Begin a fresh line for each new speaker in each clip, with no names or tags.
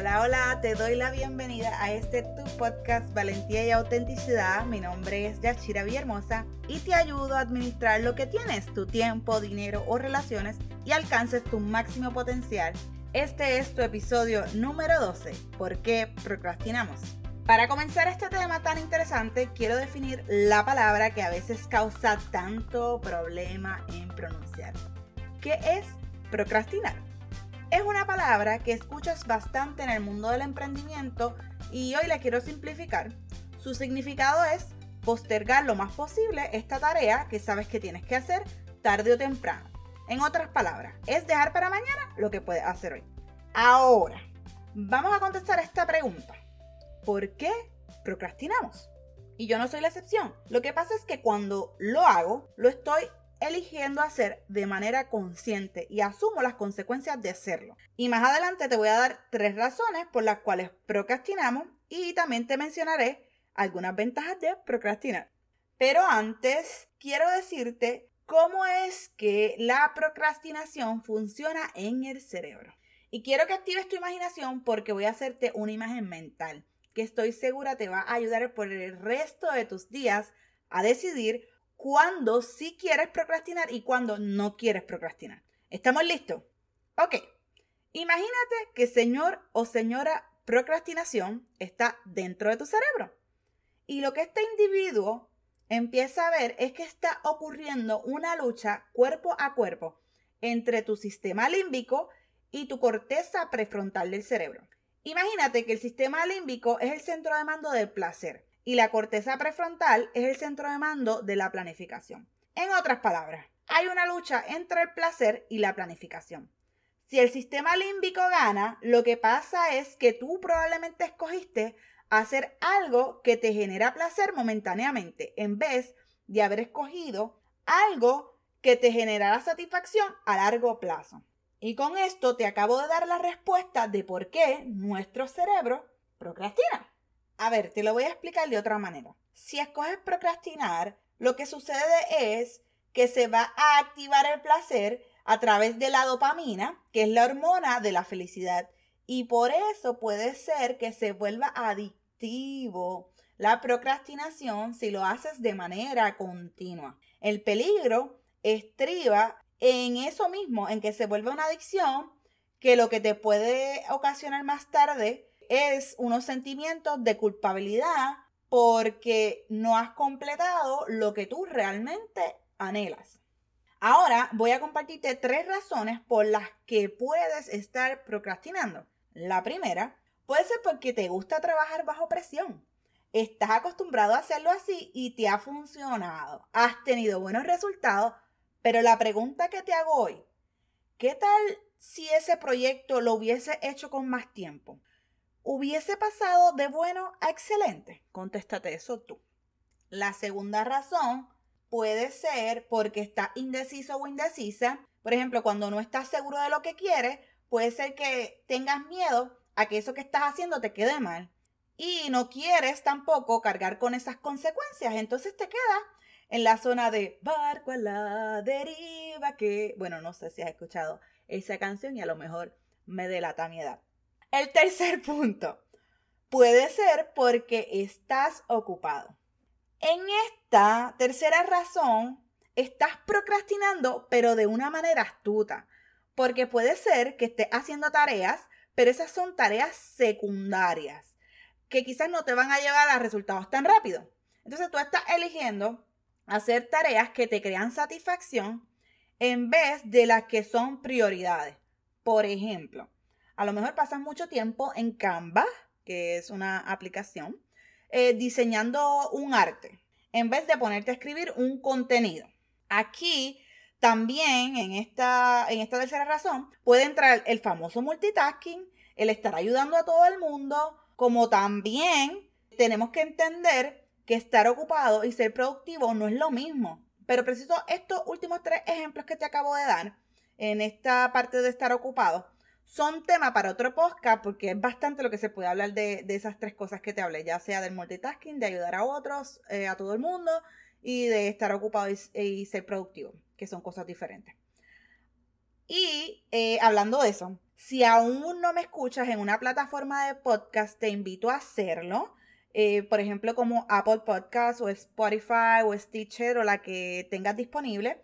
Hola, hola, te doy la bienvenida a este tu podcast Valentía y Autenticidad. Mi nombre es Yachira Villahermosa y te ayudo a administrar lo que tienes, tu tiempo, dinero o relaciones y alcances tu máximo potencial. Este es tu episodio número 12, ¿por qué procrastinamos? Para comenzar este tema tan interesante, quiero definir la palabra que a veces causa tanto problema en pronunciar. ¿Qué es procrastinar? Es una palabra que escuchas bastante en el mundo del emprendimiento y hoy la quiero simplificar. Su significado es postergar lo más posible esta tarea que sabes que tienes que hacer tarde o temprano. En otras palabras, es dejar para mañana lo que puedes hacer hoy. Ahora, vamos a contestar esta pregunta. ¿Por qué procrastinamos? Y yo no soy la excepción. Lo que pasa es que cuando lo hago, lo estoy eligiendo hacer de manera consciente y asumo las consecuencias de hacerlo. Y más adelante te voy a dar tres razones por las cuales procrastinamos y también te mencionaré algunas ventajas de procrastinar. Pero antes, quiero decirte cómo es que la procrastinación funciona en el cerebro. Y quiero que actives tu imaginación porque voy a hacerte una imagen mental que estoy segura te va a ayudar por el resto de tus días a decidir cuándo sí quieres procrastinar y cuándo no quieres procrastinar. ¿Estamos listos? Ok. Imagínate que señor o señora procrastinación está dentro de tu cerebro. Y lo que este individuo empieza a ver es que está ocurriendo una lucha cuerpo a cuerpo entre tu sistema límbico y tu corteza prefrontal del cerebro. Imagínate que el sistema límbico es el centro de mando del placer y la corteza prefrontal es el centro de mando de la planificación. En otras palabras, hay una lucha entre el placer y la planificación. Si el sistema límbico gana, lo que pasa es que tú probablemente escogiste hacer algo que te genera placer momentáneamente, en vez de haber escogido algo que te generará satisfacción a largo plazo. Y con esto te acabo de dar la respuesta de por qué nuestro cerebro procrastina. A ver, te lo voy a explicar de otra manera. Si escoges procrastinar, lo que sucede es que se va a activar el placer a través de la dopamina, que es la hormona de la felicidad. Y por eso puede ser que se vuelva adictivo la procrastinación si lo haces de manera continua. El peligro estriba en eso mismo, en que se vuelve una adicción que lo que te puede ocasionar más tarde es unos sentimientos de culpabilidad porque no has completado lo que tú realmente anhelas. Ahora voy a compartirte tres razones por las que puedes estar procrastinando. La primera puede ser porque te gusta trabajar bajo presión. Estás acostumbrado a hacerlo así y te ha funcionado. Has tenido buenos resultados, pero la pregunta que te hago hoy, ¿qué tal si ese proyecto lo hubiese hecho con más tiempo? ¿Hubiese pasado de bueno a excelente? Contéstate eso tú. La segunda razón puede ser porque estás indeciso o indecisa. Por ejemplo, cuando no estás seguro de lo que quieres, puede ser que tengas miedo a que eso que estás haciendo te quede mal. Y no quieres tampoco cargar con esas consecuencias. Entonces te quedas en la zona de barco a la deriva que, bueno, no sé si has escuchado esa canción y a lo mejor me delata mi edad. El tercer punto puede ser porque estás ocupado. En esta tercera razón, estás procrastinando, pero de una manera astuta, porque puede ser que estés haciendo tareas, pero esas son tareas secundarias, que quizás no te van a llevar a resultados tan rápido. Entonces tú estás eligiendo hacer tareas que te crean satisfacción en vez de las que son prioridades. Por ejemplo, a lo mejor pasas mucho tiempo en Canva, que es una aplicación, eh, diseñando un arte, en vez de ponerte a escribir un contenido. Aquí también, en esta, en esta tercera razón, puede entrar el famoso multitasking, el estar ayudando a todo el mundo, como también tenemos que entender que estar ocupado y ser productivo no es lo mismo. Pero preciso estos últimos tres ejemplos que te acabo de dar en esta parte de estar ocupado son tema para otro podcast porque es bastante lo que se puede hablar de, esas tres cosas que te hablé, ya sea del multitasking, de ayudar a otros, eh, a todo el mundo y de estar ocupado y, ser productivo, que son cosas diferentes. Y eh, hablando de eso, Si aún no me escuchas en una plataforma de podcast, te invito a hacerlo. Eh, por ejemplo, como Apple Podcast o Spotify o Stitcher o la que tengas disponible,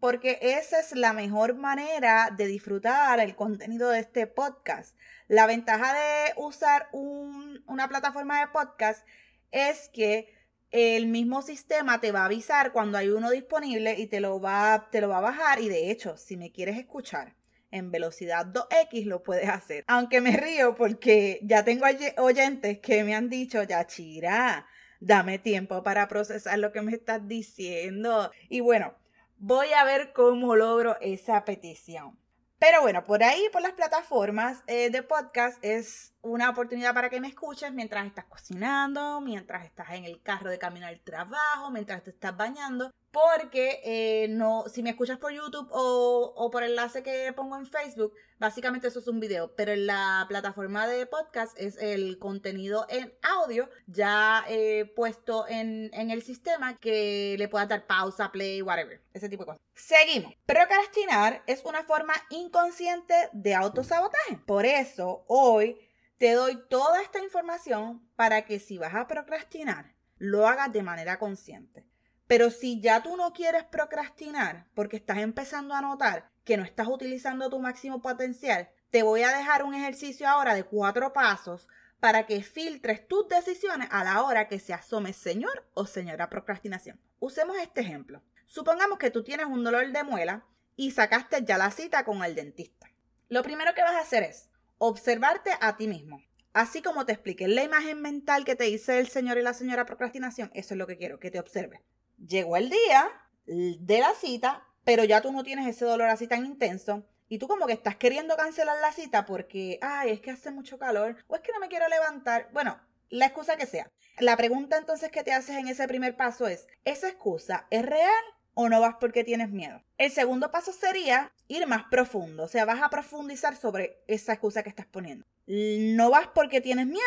porque esa es la mejor manera de disfrutar el contenido de este podcast. La ventaja de usar una plataforma de podcast es que el mismo sistema te va a avisar cuando hay uno disponible y te lo va, te lo va a bajar. Y de hecho, si me quieres escuchar en velocidad 2X, lo puedes hacer. Aunque me río porque ya tengo oyentes que me han dicho, ya chira, dame tiempo para procesar lo que me estás diciendo. Y bueno, voy a ver cómo logro esa petición. Pero bueno, por ahí, por las plataformas eh, de podcast, es una oportunidad para que me escuches mientras estás cocinando, mientras estás en el carro de camino al trabajo, mientras te estás bañando porque eh, no, si me escuchas por YouTube o, por enlace que pongo en Facebook, básicamente eso es un video, pero en la plataforma de podcast es el contenido en audio ya eh, puesto en, en, el sistema que le pueda dar pausa, play, whatever, ese tipo de cosas. Seguimos. Procrastinar es una forma inconsciente de autosabotaje. Por eso hoy te doy toda esta información para que si vas a procrastinar, lo hagas de manera consciente. Pero si ya tú no quieres procrastinar porque estás empezando a notar que no estás utilizando tu máximo potencial, te voy a dejar un ejercicio ahora de cuatro pasos para que filtres tus decisiones a la hora que se asome señor o señora procrastinación. Usemos este ejemplo. Supongamos que tú tienes un dolor de muela y sacaste ya la cita con el dentista. Lo primero que vas a hacer es observarte a ti mismo. Así como te expliqué la imagen mental que te dice el señor y la señora procrastinación, eso es lo que quiero, que te observes llegó el día de la cita, pero ya tú no tienes ese dolor así tan intenso. Y tú como que estás queriendo cancelar la cita porque, ay, es que hace mucho calor o es que no me quiero levantar. Bueno, la excusa que sea. La pregunta entonces que te haces en ese primer paso es, ¿esa excusa es real o no vas porque tienes miedo? El segundo paso sería ir más profundo, o sea, vas a profundizar sobre esa excusa que estás poniendo. ¿No vas porque tienes miedo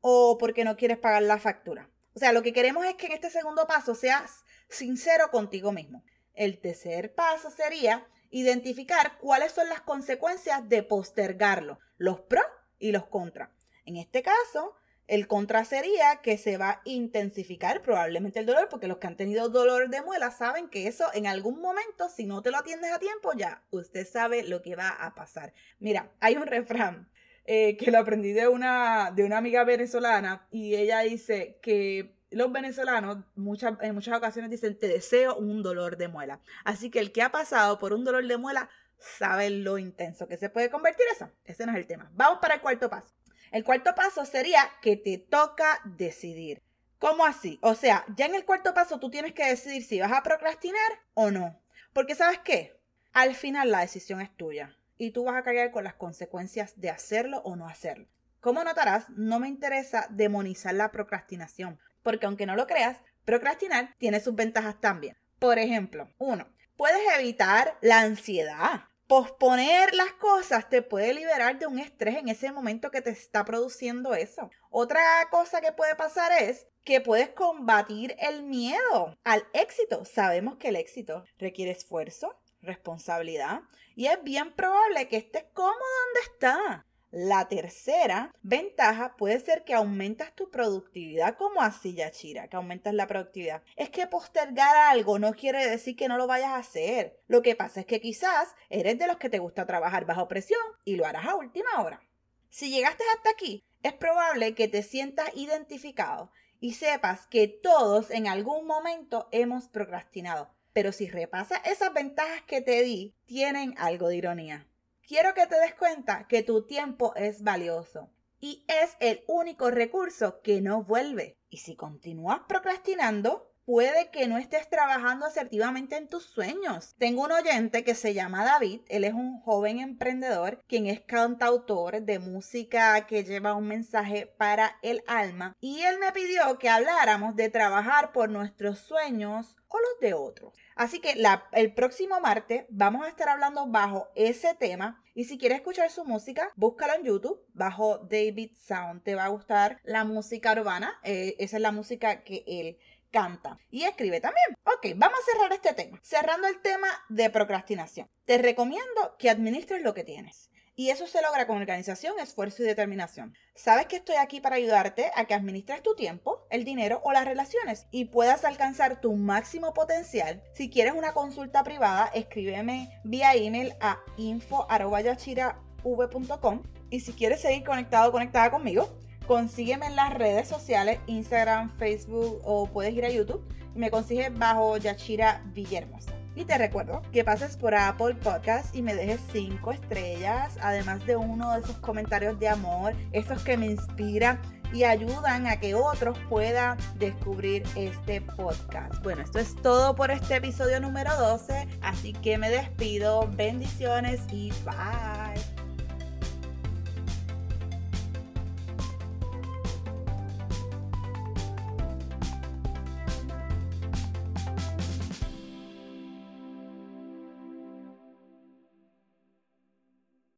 o porque no quieres pagar la factura? O sea, lo que queremos es que en este segundo paso seas sincero contigo mismo. El tercer paso sería identificar cuáles son las consecuencias de postergarlo, los pros y los contras. En este caso, el contra sería que se va a intensificar probablemente el dolor, porque los que han tenido dolor de muela saben que eso en algún momento, si no te lo atiendes a tiempo, ya usted sabe lo que va a pasar. Mira, hay un refrán eh, que lo aprendí de una, de una amiga venezolana y ella dice que los venezolanos muchas, en muchas ocasiones dicen te deseo un dolor de muela. Así que el que ha pasado por un dolor de muela sabe lo intenso que se puede convertir eso. Ese no es el tema. Vamos para el cuarto paso. El cuarto paso sería que te toca decidir. ¿Cómo así? O sea, ya en el cuarto paso tú tienes que decidir si vas a procrastinar o no. Porque sabes qué? Al final la decisión es tuya y tú vas a cargar con las consecuencias de hacerlo o no hacerlo. Como notarás, no me interesa demonizar la procrastinación, porque aunque no lo creas, procrastinar tiene sus ventajas también. Por ejemplo, uno, puedes evitar la ansiedad. Posponer las cosas te puede liberar de un estrés en ese momento que te está produciendo eso. Otra cosa que puede pasar es que puedes combatir el miedo al éxito. Sabemos que el éxito requiere esfuerzo, responsabilidad y es bien probable que estés cómodo donde está. La tercera ventaja puede ser que aumentas tu productividad. como así, Yachira? Que aumentas la productividad. Es que postergar algo no quiere decir que no lo vayas a hacer. Lo que pasa es que quizás eres de los que te gusta trabajar bajo presión y lo harás a última hora. Si llegaste hasta aquí, es probable que te sientas identificado y sepas que todos en algún momento hemos procrastinado. Pero si repasas esas ventajas que te di, tienen algo de ironía. Quiero que te des cuenta que tu tiempo es valioso y es el único recurso que no vuelve. Y si continúas procrastinando, puede que no estés trabajando asertivamente en tus sueños. Tengo un oyente que se llama David, él es un joven emprendedor quien es cantautor de música que lleva un mensaje para el alma y él me pidió que habláramos de trabajar por nuestros sueños o los de otros. Así que el próximo martes vamos a estar hablando bajo ese tema. Y si quieres escuchar su música, búscalo en YouTube bajo David Sound. Te va a gustar la música urbana. Eh, esa es la música que él canta y escribe también. Ok, vamos a cerrar este tema. Cerrando el tema de procrastinación. Te recomiendo que administres lo que tienes. Y eso se logra con organización, esfuerzo y determinación. Sabes que estoy aquí para ayudarte a que administres tu tiempo, el dinero o las relaciones y puedas alcanzar tu máximo potencial. Si quieres una consulta privada, escríbeme vía email a info.yachirav.com y si quieres seguir conectado o conectada conmigo, consígueme en las redes sociales, Instagram, Facebook o puedes ir a YouTube y me consigues bajo Yachira Villahermosa. Y te recuerdo que pases por Apple Podcast y me dejes 5 estrellas, además de uno de esos comentarios de amor, esos que me inspiran y ayudan a que otros puedan descubrir este podcast. Bueno, esto es todo por este episodio número 12, así que me despido, bendiciones y bye.